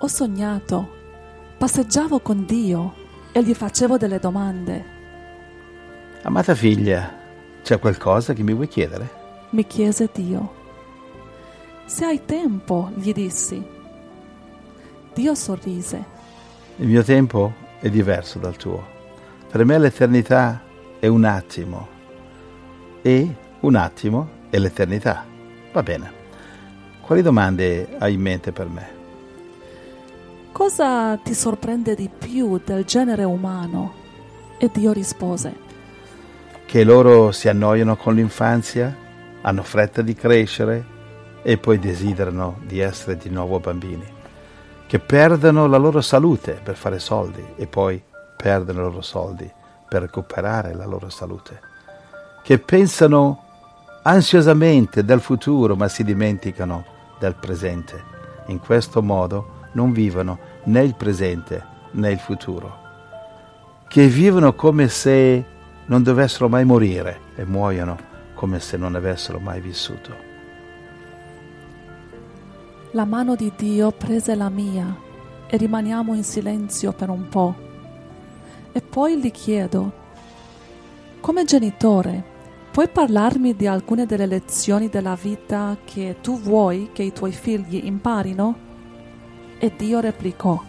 Ho sognato, passeggiavo con Dio e gli facevo delle domande. Amata figlia, c'è qualcosa che mi vuoi chiedere? Mi chiese Dio. Se hai tempo, gli dissi. Dio sorrise. Il mio tempo è diverso dal tuo. Per me l'eternità è un attimo e un attimo è l'eternità. Va bene. Quali domande hai in mente per me? Cosa ti sorprende di più del genere umano? E Dio rispose. Che loro si annoiano con l'infanzia, hanno fretta di crescere e poi desiderano di essere di nuovo bambini. Che perdono la loro salute per fare soldi e poi perdono i loro soldi per recuperare la loro salute. Che pensano ansiosamente del futuro ma si dimenticano del presente. In questo modo non vivono né il presente né il futuro, che vivono come se non dovessero mai morire e muoiono come se non avessero mai vissuto. La mano di Dio prese la mia e rimaniamo in silenzio per un po'. E poi gli chiedo, come genitore, puoi parlarmi di alcune delle lezioni della vita che tu vuoi che i tuoi figli imparino? E Dio replicò.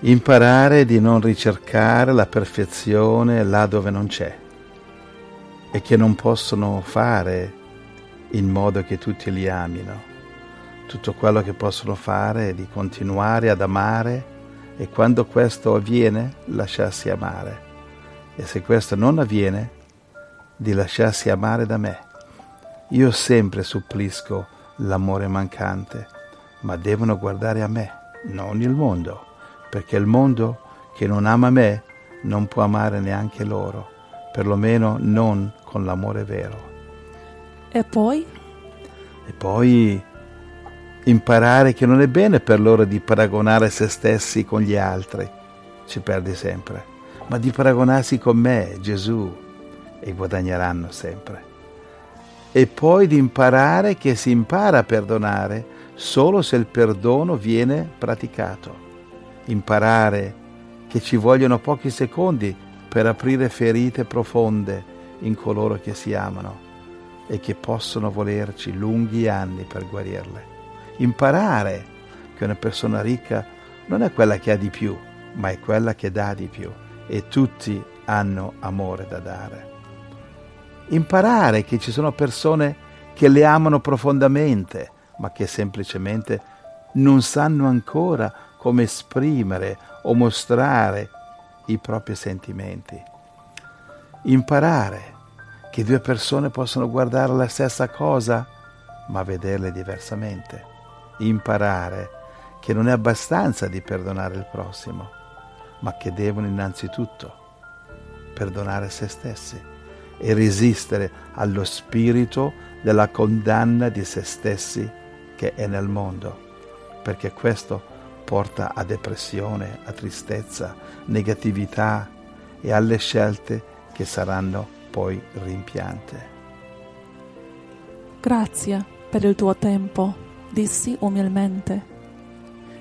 Imparare di non ricercare la perfezione là dove non c'è e che non possono fare in modo che tutti li amino. Tutto quello che possono fare è di continuare ad amare e quando questo avviene lasciarsi amare. E se questo non avviene, di lasciarsi amare da me. Io sempre supplisco l'amore mancante ma devono guardare a me, non il mondo, perché il mondo che non ama me non può amare neanche loro, perlomeno non con l'amore vero. E poi? E poi imparare che non è bene per loro di paragonare se stessi con gli altri, ci perdi sempre, ma di paragonarsi con me, Gesù, e guadagneranno sempre. E poi di imparare che si impara a perdonare solo se il perdono viene praticato. Imparare che ci vogliono pochi secondi per aprire ferite profonde in coloro che si amano e che possono volerci lunghi anni per guarirle. Imparare che una persona ricca non è quella che ha di più, ma è quella che dà di più e tutti hanno amore da dare. Imparare che ci sono persone che le amano profondamente, ma che semplicemente non sanno ancora come esprimere o mostrare i propri sentimenti. Imparare che due persone possono guardare la stessa cosa ma vederle diversamente. Imparare che non è abbastanza di perdonare il prossimo, ma che devono innanzitutto perdonare se stessi e resistere allo spirito della condanna di se stessi che è nel mondo, perché questo porta a depressione, a tristezza, negatività e alle scelte che saranno poi rimpiante. Grazie per il tuo tempo, dissi umilmente.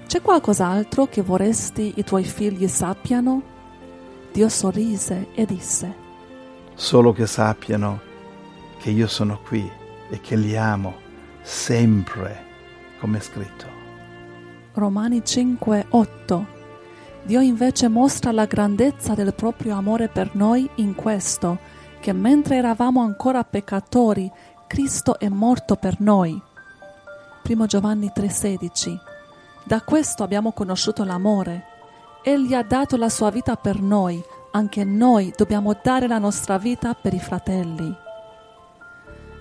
C'è qualcos'altro che vorresti i tuoi figli sappiano? Dio sorrise e disse, Solo che sappiano che io sono qui e che li amo sempre come è scritto. Romani 5, 8. Dio invece mostra la grandezza del proprio amore per noi in questo, che mentre eravamo ancora peccatori, Cristo è morto per noi. 1 Giovanni 3:16. Da questo abbiamo conosciuto l'amore. Egli ha dato la sua vita per noi, anche noi dobbiamo dare la nostra vita per i fratelli.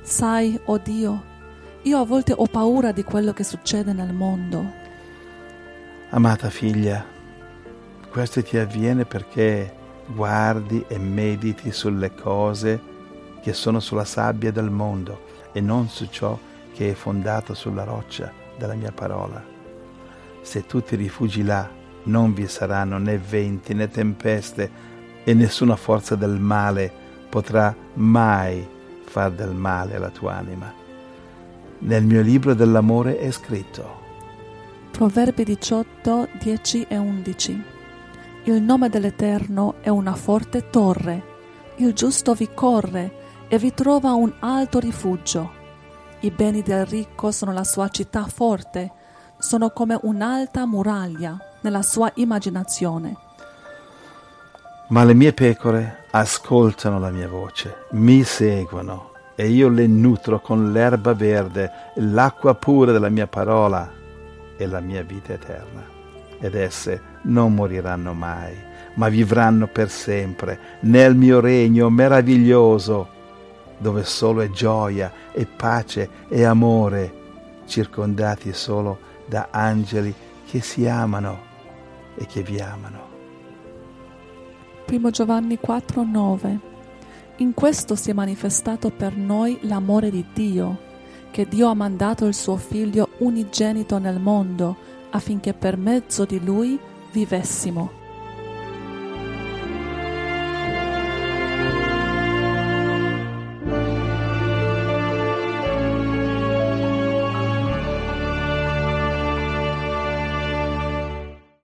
Sai, oh Dio, io a volte ho paura di quello che succede nel mondo. Amata figlia, questo ti avviene perché guardi e mediti sulle cose che sono sulla sabbia del mondo e non su ciò che è fondato sulla roccia della mia parola. Se tu ti rifugi là, non vi saranno né venti né tempeste e nessuna forza del male potrà mai far del male alla tua anima nel mio libro dell'amore è scritto. Proverbi 18, 10 e 11 Il nome dell'Eterno è una forte torre, il giusto vi corre e vi trova un alto rifugio. I beni del ricco sono la sua città forte, sono come un'alta muraglia nella sua immaginazione. Ma le mie pecore ascoltano la mia voce, mi seguono e io le nutro con l'erba verde, l'acqua pura della mia parola e la mia vita eterna. Ed esse non moriranno mai, ma vivranno per sempre nel mio regno meraviglioso, dove solo è gioia e pace e amore, circondati solo da angeli che si amano e che vi amano. 1 Giovanni 4, 9 In questo si è manifestato per noi l'amore di Dio, che Dio ha mandato il suo Figlio unigenito nel mondo, affinché per mezzo di Lui vivessimo